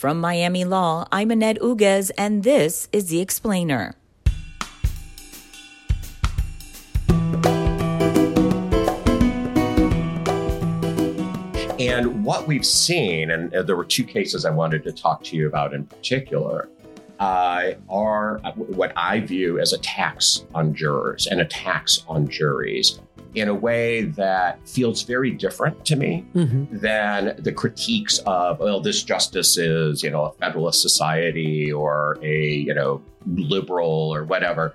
From Miami Law, I'm Annette Uguez, and this is The Explainer. And what we've seen, and there were two cases I wanted to talk to you about in particular, uh, are what I view as attacks on jurors and attacks on juries in a way that feels very different to me mm-hmm. than the critiques of, well, this justice is, you know, a federalist society or a, you know, liberal or whatever.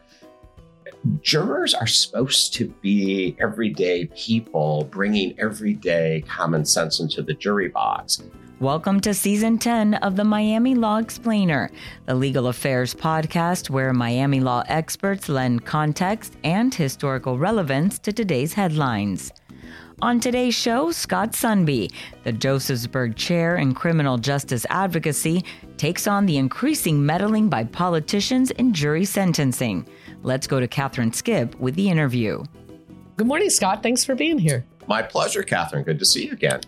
Jurors are supposed to be everyday people bringing everyday common sense into the jury box. Welcome to season 10 of the Miami Law Explainer, the legal affairs podcast where Miami law experts lend context and historical relevance to today's headlines. On today's show, Scott Sundby, the Josephsburg Chair in Criminal Justice Advocacy, takes on the increasing meddling by politicians in jury sentencing. Let's go to Catherine Skipp with the interview. Good morning, Scott. Thanks for being here. My pleasure, Catherine. Good to see you again.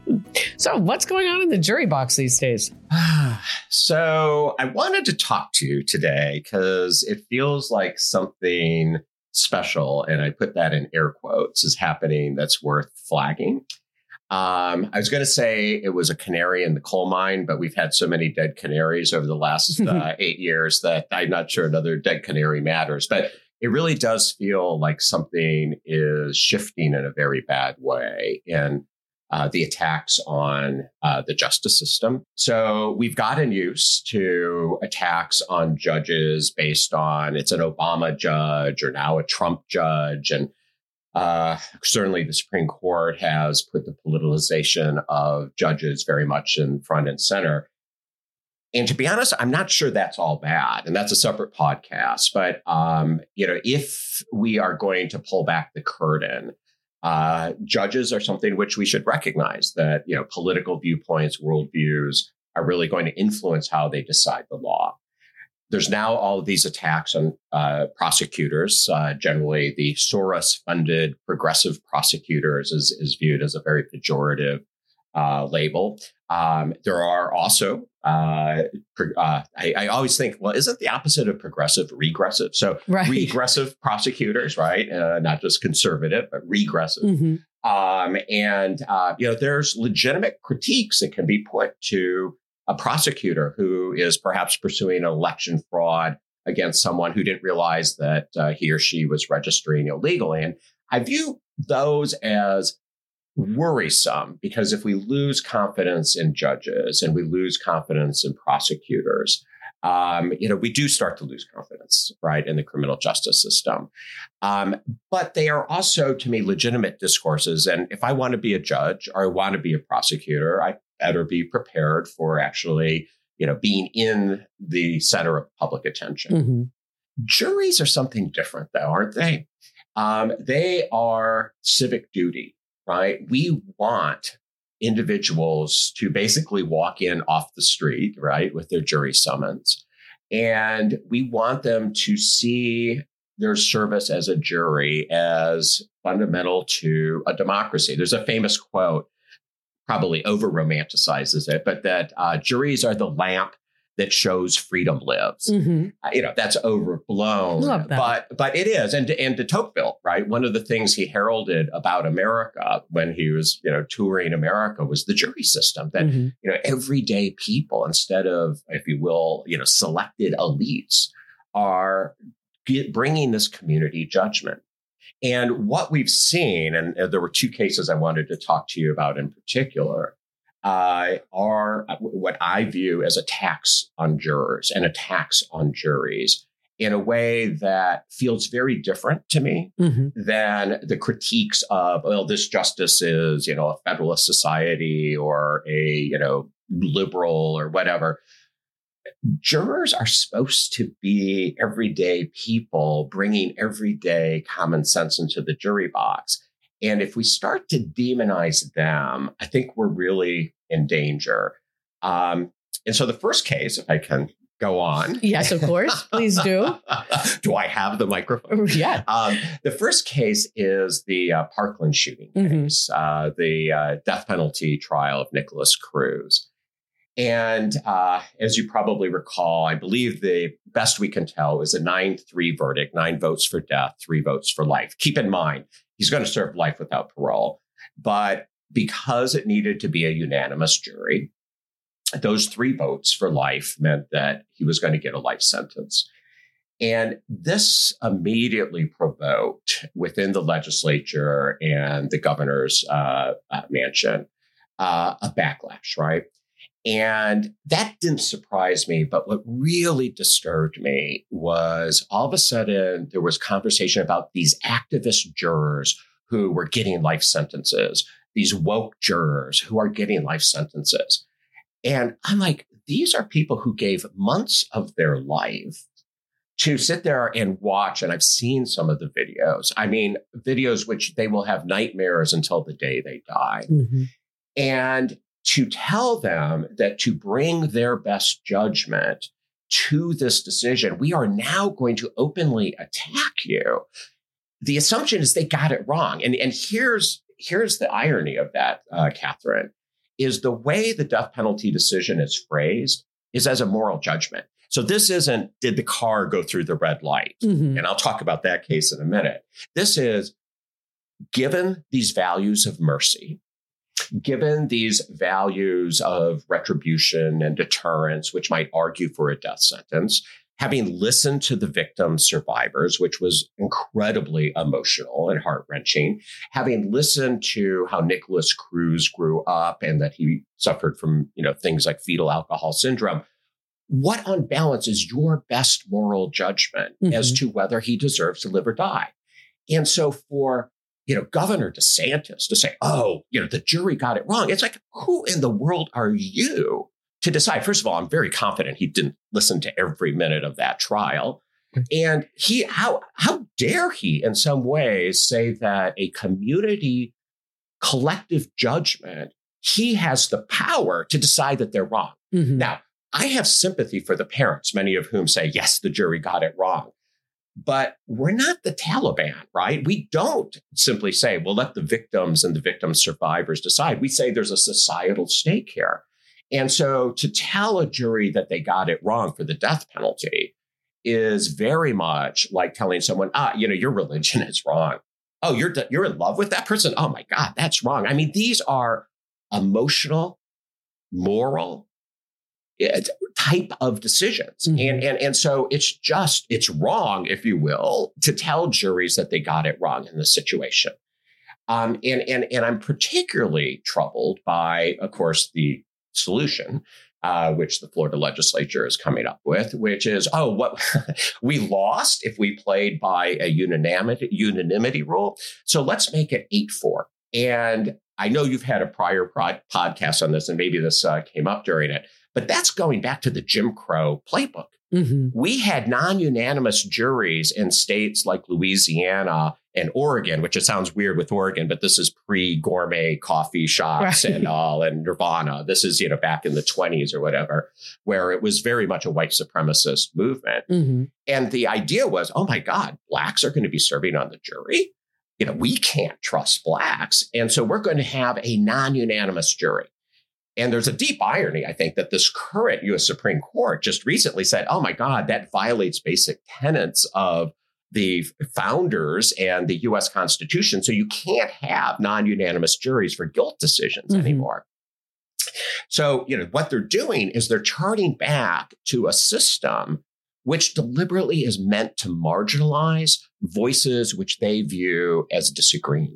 So, what's going on in the jury box these days? so, I wanted to talk to you today because it feels like something special, and I put that in air quotes, is happening that's worth flagging. Um, I was going to say it was a canary in the coal mine, but we've had so many dead canaries over the last uh, eight years that I'm not sure another dead canary matters. But it really does feel like something is shifting in a very bad way in uh, the attacks on uh, the justice system. So we've gotten used to attacks on judges based on it's an Obama judge or now a Trump judge. And uh, certainly the Supreme Court has put the politicization of judges very much in front and center. And to be honest, I'm not sure that's all bad. And that's a separate podcast. But, um, you know, if we are going to pull back the curtain, uh, judges are something which we should recognize that, you know, political viewpoints, worldviews are really going to influence how they decide the law. There's now all of these attacks on uh, prosecutors. Uh, generally, the Soros funded progressive prosecutors is, is viewed as a very pejorative uh, label. Um, there are also, uh, uh, I, I, always think, well, isn't the opposite of progressive regressive? So right. regressive prosecutors, right? Uh, not just conservative, but regressive. Mm-hmm. Um, and, uh, you know, there's legitimate critiques that can be put to a prosecutor who is perhaps pursuing election fraud against someone who didn't realize that uh, he or she was registering illegally. And I view those as worrisome because if we lose confidence in judges and we lose confidence in prosecutors, um, you know, we do start to lose confidence, right, in the criminal justice system. Um, but they are also, to me, legitimate discourses. And if I want to be a judge or I want to be a prosecutor, I better be prepared for actually, you know, being in the center of public attention. Mm-hmm. Juries are something different, though, aren't they? Um, they are civic duty right? We want individuals to basically walk in off the street, right, with their jury summons. And we want them to see their service as a jury as fundamental to a democracy. There's a famous quote, probably over romanticizes it, but that uh, juries are the lamp that shows freedom lives. Mm-hmm. Uh, you know, that's overblown, that. but but it is. And and de Tocqueville, right? One of the things he heralded about America when he was you know touring America was the jury system. That mm-hmm. you know everyday people, instead of if you will, you know selected elites, are get, bringing this community judgment. And what we've seen, and there were two cases I wanted to talk to you about in particular uh, are what I view as attacks on jurors and attacks on juries in a way that feels very different to me mm-hmm. than the critiques of, well, this justice is, you know, a federalist society or a, you know, liberal or whatever. Jurors are supposed to be everyday people bringing everyday common sense into the jury box. And if we start to demonize them, I think we're really in danger. Um, and so the first case, if I can go on. Yes, of course. Please do. do I have the microphone? Yeah. Um, the first case is the uh, Parkland shooting mm-hmm. case, uh, the uh, death penalty trial of Nikolas Cruz. And uh, as you probably recall, I believe the best we can tell is a 9 3 verdict, nine votes for death, three votes for life. Keep in mind, he's going to serve life without parole. But because it needed to be a unanimous jury, those three votes for life meant that he was going to get a life sentence. And this immediately provoked within the legislature and the governor's uh, uh, mansion uh, a backlash, right? And that didn't surprise me. But what really disturbed me was all of a sudden there was conversation about these activist jurors who were getting life sentences, these woke jurors who are getting life sentences. And I'm like, these are people who gave months of their life to sit there and watch. And I've seen some of the videos. I mean, videos which they will have nightmares until the day they die. Mm-hmm. And to tell them that to bring their best judgment to this decision, we are now going to openly attack you. The assumption is they got it wrong. And, and here's, here's the irony of that, uh, Catherine, is the way the death penalty decision is phrased is as a moral judgment. So this isn't, did the car go through the red light? Mm-hmm. And I'll talk about that case in a minute. This is, given these values of mercy, given these values of retribution and deterrence, which might argue for a death sentence, having listened to the victim survivors, which was incredibly emotional and heart wrenching, having listened to how Nikolas Cruz grew up and that he suffered from, you know, things like fetal alcohol syndrome. What on balance is your best moral judgment mm-hmm. as to whether he deserves to live or die? And so for you know, Governor DeSantis to say, oh, you know, the jury got it wrong. It's like, who in the world are you to decide? First of all, I'm very confident he didn't listen to every minute of that trial. And he, how, how dare he in some ways say that a community collective judgment, he has the power to decide that they're wrong. Mm-hmm. Now, I have sympathy for the parents, many of whom say, yes, the jury got it wrong. But we're not the Taliban, right? We don't simply say, well, let the victims and the victim survivors decide. We say there's a societal stake here. And so to tell a jury that they got it wrong for the death penalty is very much like telling someone, ah, you know, your religion is wrong. Oh, you're, you're in love with that person? Oh my God, that's wrong. I mean, these are emotional, moral, type of decisions. Mm-hmm. And, and, and so it's just, it's wrong, if you will, to tell juries that they got it wrong in this situation. Um, and, and, and I'm particularly troubled by, of course, the solution, uh, which the Florida legislature is coming up with, which is, oh, what we lost if we played by a unanimity, unanimity rule. So let's make it 8 4. And I know you've had a prior pod- podcast on this, and maybe this uh, came up during it. But that's going back to the Jim Crow playbook. Mm-hmm. We had non unanimous juries in states like Louisiana and Oregon, which it sounds weird with Oregon, but this is pre gourmet coffee shops right. and all and Nirvana. This is, you know, back in the 20s or whatever, where it was very much a white supremacist movement. Mm-hmm. And the idea was, oh my God, blacks are going to be serving on the jury. You know, we can't trust blacks. And so we're going to have a non unanimous jury. And there's a deep irony, I think, that this current US Supreme Court just recently said, oh my God, that violates basic tenets of the founders and the US Constitution. So you can't have non unanimous juries for guilt decisions mm-hmm. anymore. So, you know, what they're doing is they're charting back to a system which deliberately is meant to marginalize voices which they view as disagreeing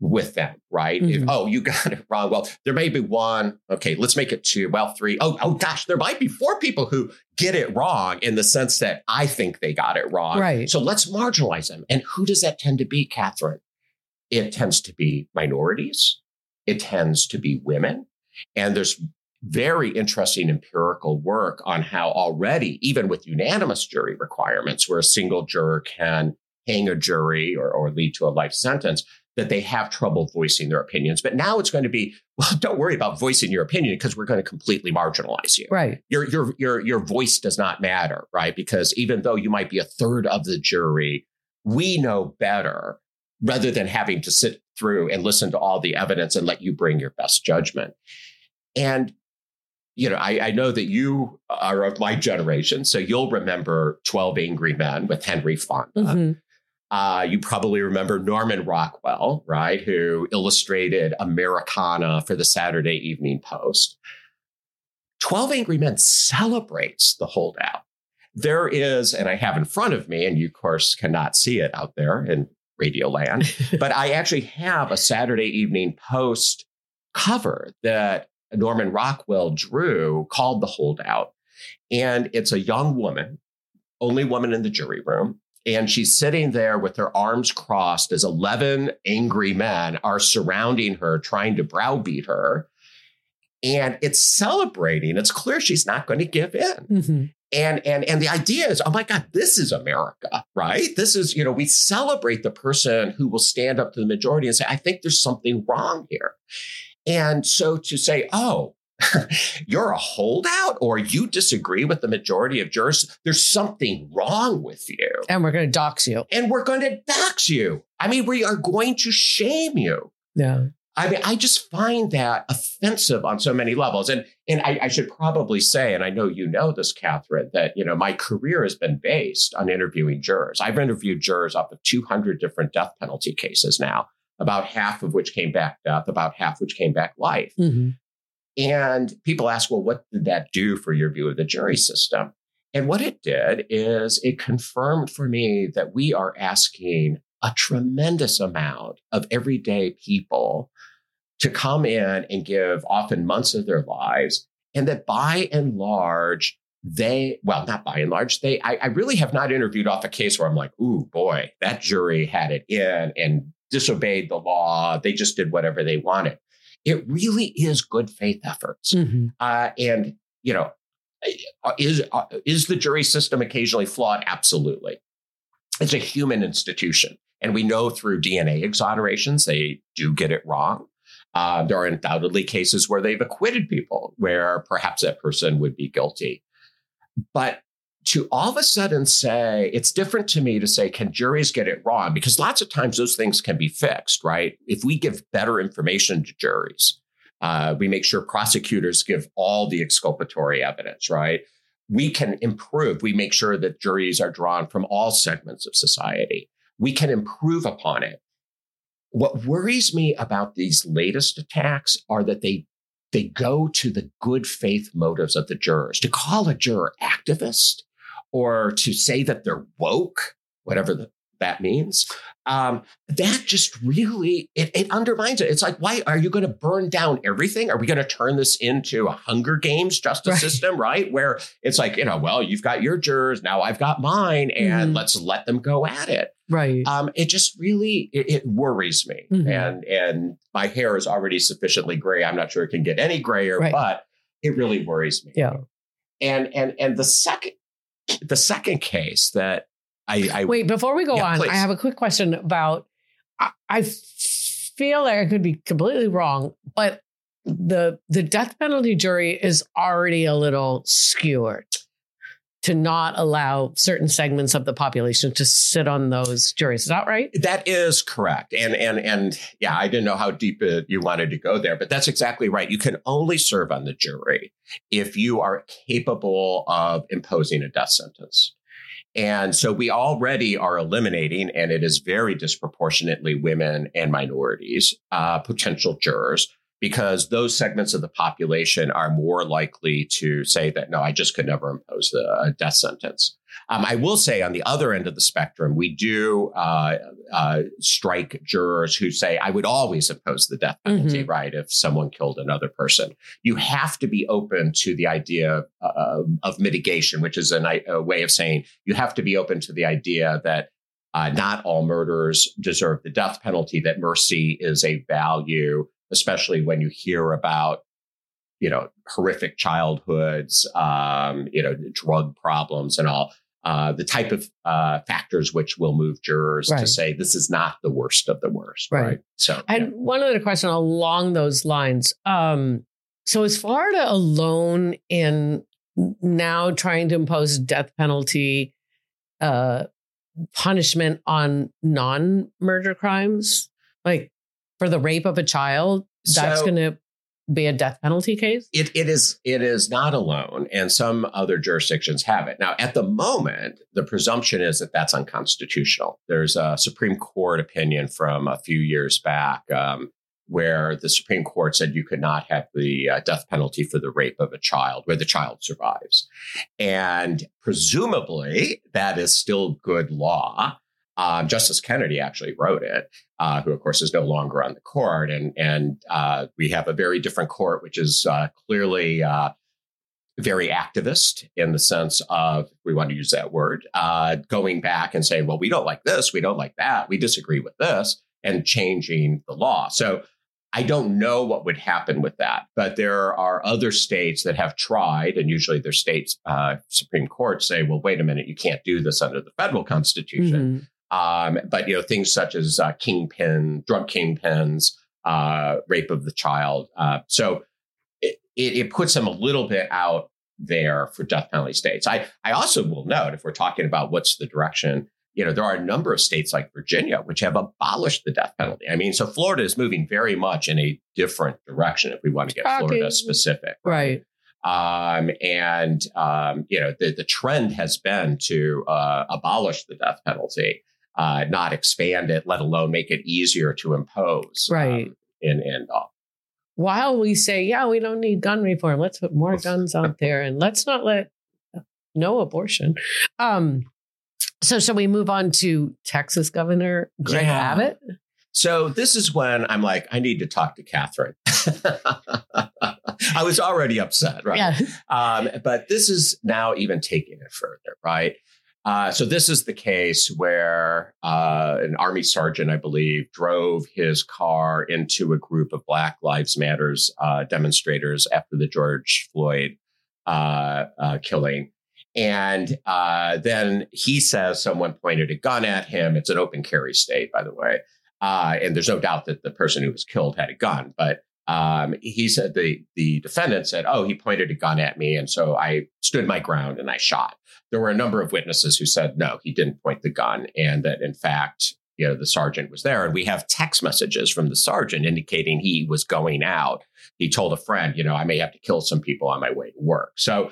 with them, right? Mm-hmm. If, oh, you got it wrong. Well, there may be one. Okay, let's make it two. Well, three. Oh, oh gosh, there might be four people who get it wrong in the sense that I think they got it wrong. Right. So let's marginalize them. And who does that tend to be, Catherine? It tends to be minorities. It tends to be women. And there's very interesting empirical work on how already, even with unanimous jury requirements, where a single juror can hang a jury or, or lead to a life sentence, that they have trouble voicing their opinions. But now it's going to be, well, don't worry about voicing your opinion because we're going to completely marginalize you. Right. Your your your your voice does not matter, right? Because even though you might be a third of the jury, we know better rather than having to sit through and listen to all the evidence and let you bring your best judgment. And you know, I, I know that you are of my generation, so you'll remember 12 Angry Men with Henry Fonda. Mhm. Uh, you probably remember Norman Rockwell, right, who illustrated Americana for the Saturday Evening Post. 12 Angry Men celebrates the holdout. There is, and I have in front of me, and you, of course, cannot see it out there in Radio Land, but I actually have a Saturday Evening Post cover that Norman Rockwell drew called The Holdout. And it's a young woman, only woman in the jury room. And she's sitting there with her arms crossed as 11 angry men are surrounding her, trying to browbeat her. And it's celebrating. It's clear she's not going to give in Mhm. and and and the idea is oh my god this is america right this is you know we celebrate the person who will stand up to the majority and say i think there's something wrong here and so to say oh you're a holdout or you disagree with the majority of jurors there's something wrong with you And we're going to dox you. and we're going to dox you i mean we are going to shame you Yeah. I mean, I just find that offensive on so many levels. And and I, I should probably say, and I know you know this, Catherine, that you know my career has been based on interviewing jurors. I've interviewed jurors up of 200 different death penalty cases now, about half of which came back death, about half which came back life. Mhm. And people ask, well, what did that do for your view of the jury system? And what it did is it confirmed for me that we are asking a tremendous amount of everyday people to come in and give often months of their lives. And that by and large, they, well, not by and large, they, I, I really have not interviewed off a case where I'm like, ooh, boy, that jury had it in and disobeyed the law. They just did whatever they wanted. It really is good faith efforts. Mhm. Uh, and, you know, is, uh, is the jury system occasionally flawed? Absolutely. It's a human institution. And we know through DNA exonerations, they do get it wrong. Uh, there are undoubtedly cases where they've acquitted people where perhaps that person would be guilty. But to all of a sudden say, it's different to me to say, can juries get it wrong? Because lots of times those things can be fixed, right? If we give better information to juries, uh, we make sure prosecutors give all the exculpatory evidence, right? We can improve. We make sure that juries are drawn from all segments of society. We can improve upon it. What worries me about these latest attacks are that they they go to the good faith motives of the jurors. To call a juror activist or to say that they're woke, whatever the, that means, um, that just really it, it undermines it. It's like, why are you going to burn down everything? Are we going to turn this into a Hunger Games justice Right. system, right? Where it's like, you know, well, you've got your jurors, now I've got mine, and Mhm. let's let them go at it Right. um, it just really it, it worries me Mhm. and and my hair is already sufficiently gray i'm not sure it can get any grayer Right. but it really worries me Yeah. and and and the second the second case that i i Wait, before we go Yeah, on, please. I have a quick question about. I, I feel like I could be completely wrong, but the the death penalty jury is already a little skewered to not allow certain segments of the population to sit on those juries. Is that right? that is correct and and and yeah i didn't know how deep it, you wanted to go there but that's exactly right you can only serve on the jury if you are capable of imposing a death sentence and so we already are eliminating and it is very disproportionately women and minorities uh, potential jurors because those segments of the population are more likely to say that no i just could never impose a, a death sentence um, I will say on the other end of the spectrum, we do uh, uh, strike jurors who say, I would always impose the death penalty, right? If someone killed another person. You have to be open to the idea uh, of mitigation, which is an, a way of saying you have to be open to the idea that uh, not all murderers deserve the death penalty, that mercy is a value, especially when you hear about you know horrific childhoods um, you know drug problems and all uh, the type of uh, factors which will move jurors to say this is not the worst of the worst right, Right. so I yeah. one other question along those lines. Um, so is Florida alone in now trying to impose death penalty uh, punishment on non-murder crimes, like for the rape of a child? That's So- going to be a death penalty case? It, it is it is not alone, and some other jurisdictions have it. Now, at the moment, the presumption is that that's unconstitutional. There's a Supreme Court opinion from a few years back um, where the Supreme Court said you could not have the uh, death penalty for the rape of a child where the child survives, and presumably that is still good law. Um, Justice Kennedy actually wrote it, uh, who of course is no longer on the court, and and uh, we have a very different court, which is uh, clearly uh, very activist in the sense of we want to use that word, uh, going back and saying, well, we don't like this, we don't like that, we disagree with this, and changing the law. So. I don't know what would happen with that, but there are other states that have tried, and usually their states uh, Supreme Court say, "Well, wait a minute, you can't do this under the federal Constitution." Mhm. Um, but you know things such as uh, kingpin, drug kingpins, uh, rape of the child. Uh, so it, it, puts them a little bit out there for death penalty states. I I also will note if we're talking about what's the direction. You know, there are a number of states like Virginia which have abolished the death penalty. I mean, so Florida is moving very much in a different direction if we want to get Shocking. Florida specific. Right. Um, and um, you know, the the trend has been to uh, abolish the death penalty, uh, not expand it, let alone make it easier to impose. Right. Um, in in all. While we say, yeah, we don't need gun reform, let's put more guns out there and let's not let no abortion. Um, so shall we move on to Texas Governor Greg Yeah. Abbott? So this is when I'm like, I need to talk to Catherine. I was already upset, right? Yeah. Um, but this is now even taking it further, right? Uh, so this is the case where uh, an army sergeant, I believe, drove his car into a group of Black Lives Matters uh, demonstrators after the George Floyd uh, uh, killing. And then he says someone pointed a gun at him. It's an open carry state, by the way. And there's no doubt that the person who was killed had a gun, but um, he said the the defendant said, "Oh, he pointed a gun at me, and so I stood my ground and I shot." There were a number of witnesses who said, "No, he didn't point the gun," and that in fact, you know, the sergeant was there. And we have text messages from the sergeant indicating he was going out. He told a friend, "You know, I may have to kill some people on my way to work." So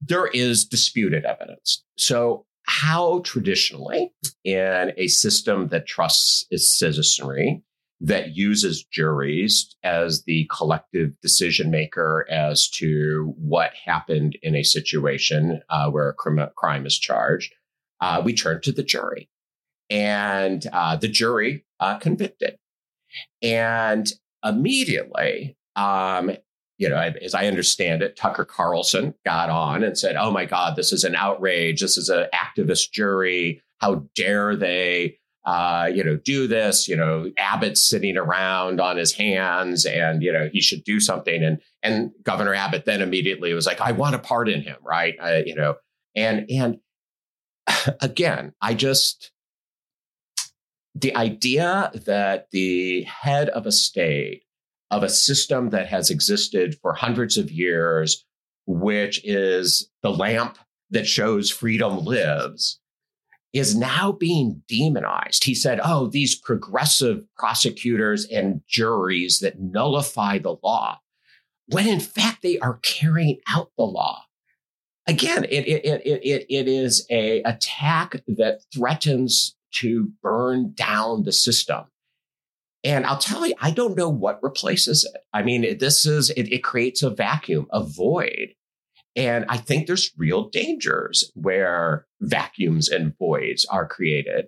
there is disputed evidence. So how traditionally in a system that trusts its citizenry that uses juries as the collective decision maker as to what happened in a situation uh, where a crime, crime is charged, uh, we turn to the jury. And uh, the jury uh, convicted. And immediately, um, you know, as I understand it, Tucker Carlson got on and said, "Oh my God, this is an outrage. This is an activist jury. How dare they, uh, you know, do this? You know, Abbott's sitting around on his hands, and you know he should do something." And and Governor Abbott then immediately was like, "I want to pardon him," right? Uh, you know, and and again, I just the idea that the head of a state of a system that has existed for hundreds of years, which is the lamp that shows freedom lives, is now being demonized. He said, Oh, these progressive prosecutors and juries that nullify the law, when in fact they are carrying out the law. Again, it, it, it, it, it is a attack that threatens to burn down the system. And I'll tell you, I don't know what replaces it. I mean, this is, it, it, creates a vacuum, a void. And I think there's real dangers where vacuums and voids are created.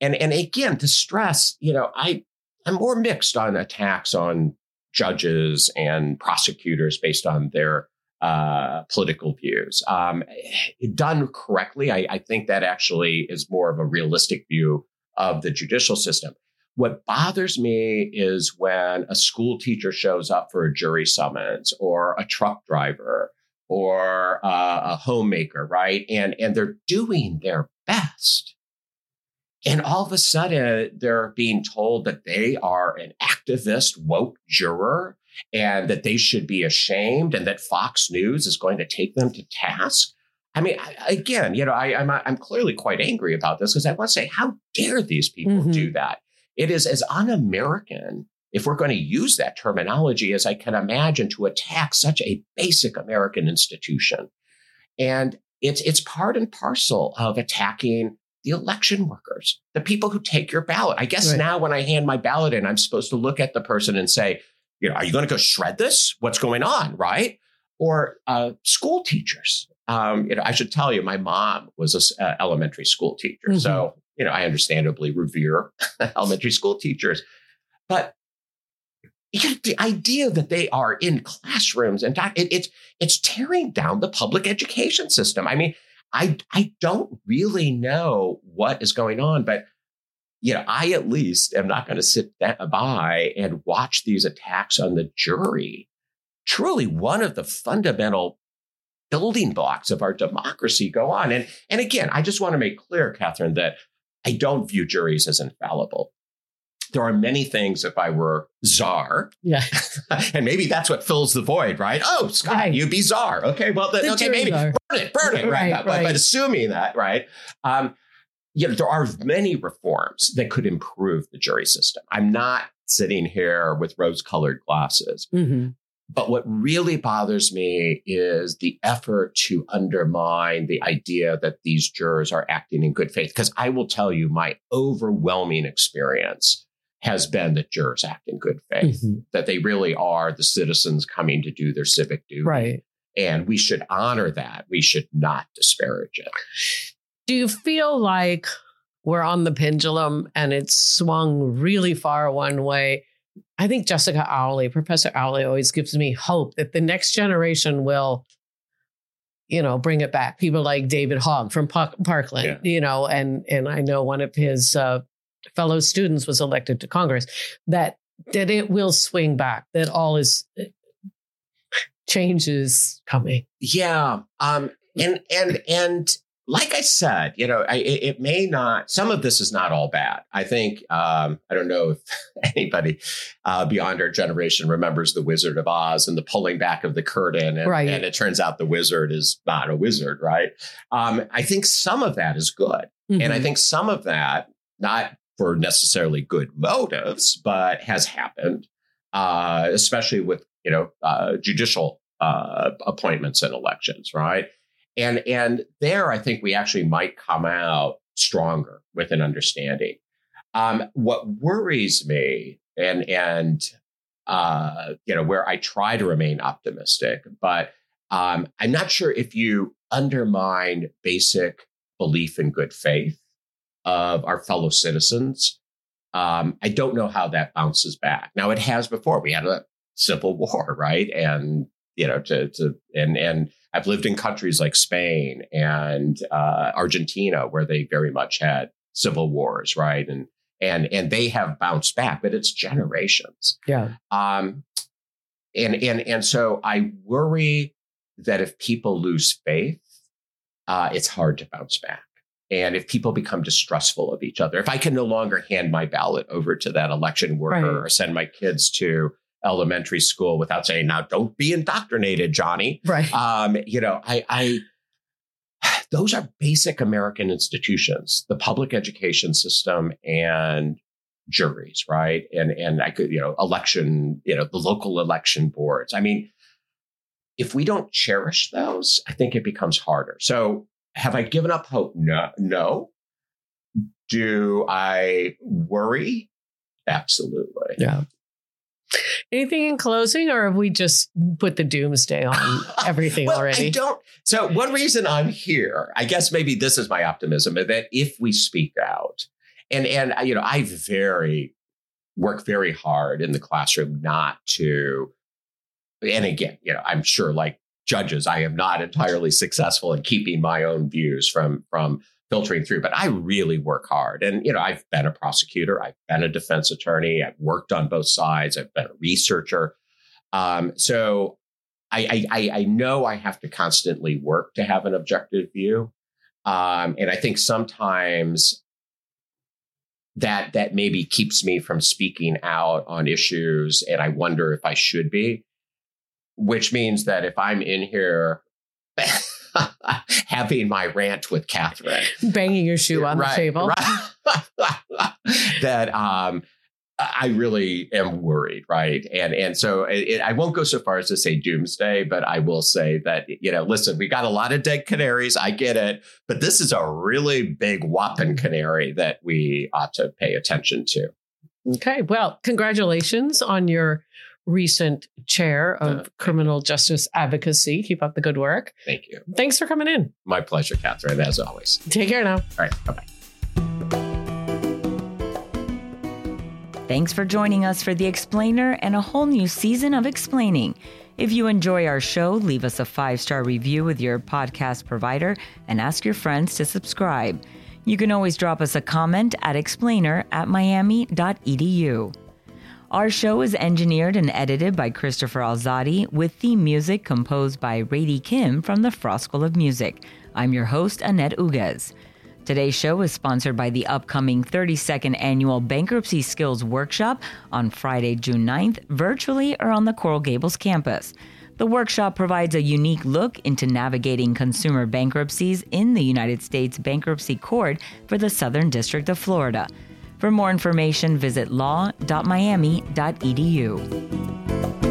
And, and again, to stress, you know, I, I'm more mixed on attacks on judges and prosecutors based on their uh, political views. Um, done correctly, I, I think that actually is more of a realistic view of the judicial system. What bothers me is when a school teacher shows up for a jury summons or a truck driver or uh, a homemaker, right? And, and they're doing their best. And all of a sudden, they're being told that they are an activist, woke juror and that they should be ashamed and that Fox News is going to take them to task. I mean, again, you know, I, am I'm, I'm clearly quite angry about this because I want to say, how dare these people Mhm. do that? It is as un-American if we're going to use that terminology, as I can imagine, to attack such a basic American institution. And it's, it's part and parcel of attacking the election workers, the people who take your ballot. I guess right. now when I hand my ballot in, I'm supposed to look at the person and say, you know, are you going to go shred this? What's going on? Right. Or uh, school teachers. Um, you know, I should tell you, my mom was an uh, elementary school teacher. Mm-hmm. So, you know, I understandably revere elementary school teachers. But the idea that they are in classrooms and it, it's it's tearing down the public education system. I mean, I I don't really know what is going on, but you know, I at least am not going to sit by and watch these attacks on the jury. Truly, one of the fundamental building blocks of our democracy go on. And and again, I just want to make clear, Catherine, that I don't view juries as infallible there are many things if I were czar. Yeah. and maybe that's what fills the void, right? Oh, Scott, right. you'd be czar. Okay, well, then, okay, maybe burn it, burn it, right? right, but, but, assuming that, right? Um, you know, there are many reforms that could improve the jury system. I'm not sitting here with rose colored glasses. Mm-hmm. But what really bothers me is the effort to undermine the idea that these jurors are acting in good faith. Because I will tell you, my overwhelming experience has been that jurors act in good faith, mm-hmm. that they really are the citizens coming to do their civic duty. Right. And we should honor that. We should not disparage it. Do you feel like we're on the pendulum and it's swung really far one way? I think Jessica Owley, Professor Owley, always gives me hope that the next generation will, you know, bring it back. People like David Hogg from Parkland, yeah. you know, and and I know one of his uh, fellow students was elected to Congress, that that it will swing back, that all is uh, change is coming. Yeah. Um, and and and like I said, you know, I, it, may not. Some of this is not all bad. I think um, I don't know if anybody uh, beyond our generation remembers the Wizard of Oz and the pulling back of the curtain, and, right. and it turns out the wizard is not a wizard, right? Um, I think some of that is good, mm-hmm. and I mm-hmm. think some of that, not for necessarily good motives, but has happened, uh, especially with you know uh, judicial uh, appointments and elections, right? And and there, I think we actually might come out stronger with an understanding. Um, what worries me, and and uh, you know, where I try to remain optimistic, but um, I'm not sure if you undermine basic belief in good faith of our fellow citizens. Um, I don't know how that bounces back. Now it has before. We had a civil war, right? And you know, to to and and I've lived in countries like Spain and uh, Argentina where they very much had civil wars, right? And and and they have bounced back, but it's generations. Yeah. Um, and and and so I worry that if people lose faith, uh, it's hard to bounce back. And if people become distrustful of each other, if I can no longer hand my ballot over to that election worker right. or send my kids to elementary school without saying, now don't be indoctrinated, Johnny. Right. Um, you know, I, I, those are basic American institutions, the public education system and juries, right? And, and I could, you know, election, you know, the local election boards. I mean, if we don't cherish those, I think it becomes harder. So have I given up hope? No. No. Do I worry? Absolutely. Yeah. Anything in closing, or have we just put the doomsday on everything well, already? I don't. So, one reason I'm here, I guess maybe this is my optimism, that if we speak out, and and you know, I very work very hard in the classroom not to, and again, you know, I'm sure like judges. I am not entirely successful in keeping my own views from from filtering through, but I really work hard. And you know, I've been a prosecutor, I've been a defense attorney, I've worked on both sides, I've been a researcher. Um, so I, I, I know I have to constantly work to have an objective view, um, and I think sometimes that that maybe keeps me from speaking out on issues, and I wonder if I should be which means that if I'm in here having my rant with Catherine, banging your shoe on right, the table, right, that um, I really am worried, right? And and so it, I won't go so far as to say doomsday, but I will say that you know, listen, we got a lot of dead canaries. I get it, but this is a really big whopping canary that we ought to pay attention to. Okay, well, congratulations on your recent chair of Uh, criminal justice advocacy. Keep up the good work. Thank you. Thanks for coming in. My pleasure, Catherine, as always. Take care now. All right, bye bye. Thanks for joining us for The Explainer and a whole new season of explaining. If you enjoy our show, leave us a five star review with your podcast provider and ask your friends to subscribe. You can always drop us a comment at explainer at miami.edu. Our show is engineered and edited by Christopher Alzadi with theme music composed by Rady Kim from the Frost School of Music. I'm your host, Annette Uguez. Today's show is sponsored by the upcoming 32nd Annual Bankruptcy Skills Workshop on Friday, June 9th, virtually or on the Coral Gables campus. The workshop provides a unique look into navigating consumer bankruptcies in the United States Bankruptcy Court for the Southern District of Florida. For more information, visit law.miami.edu.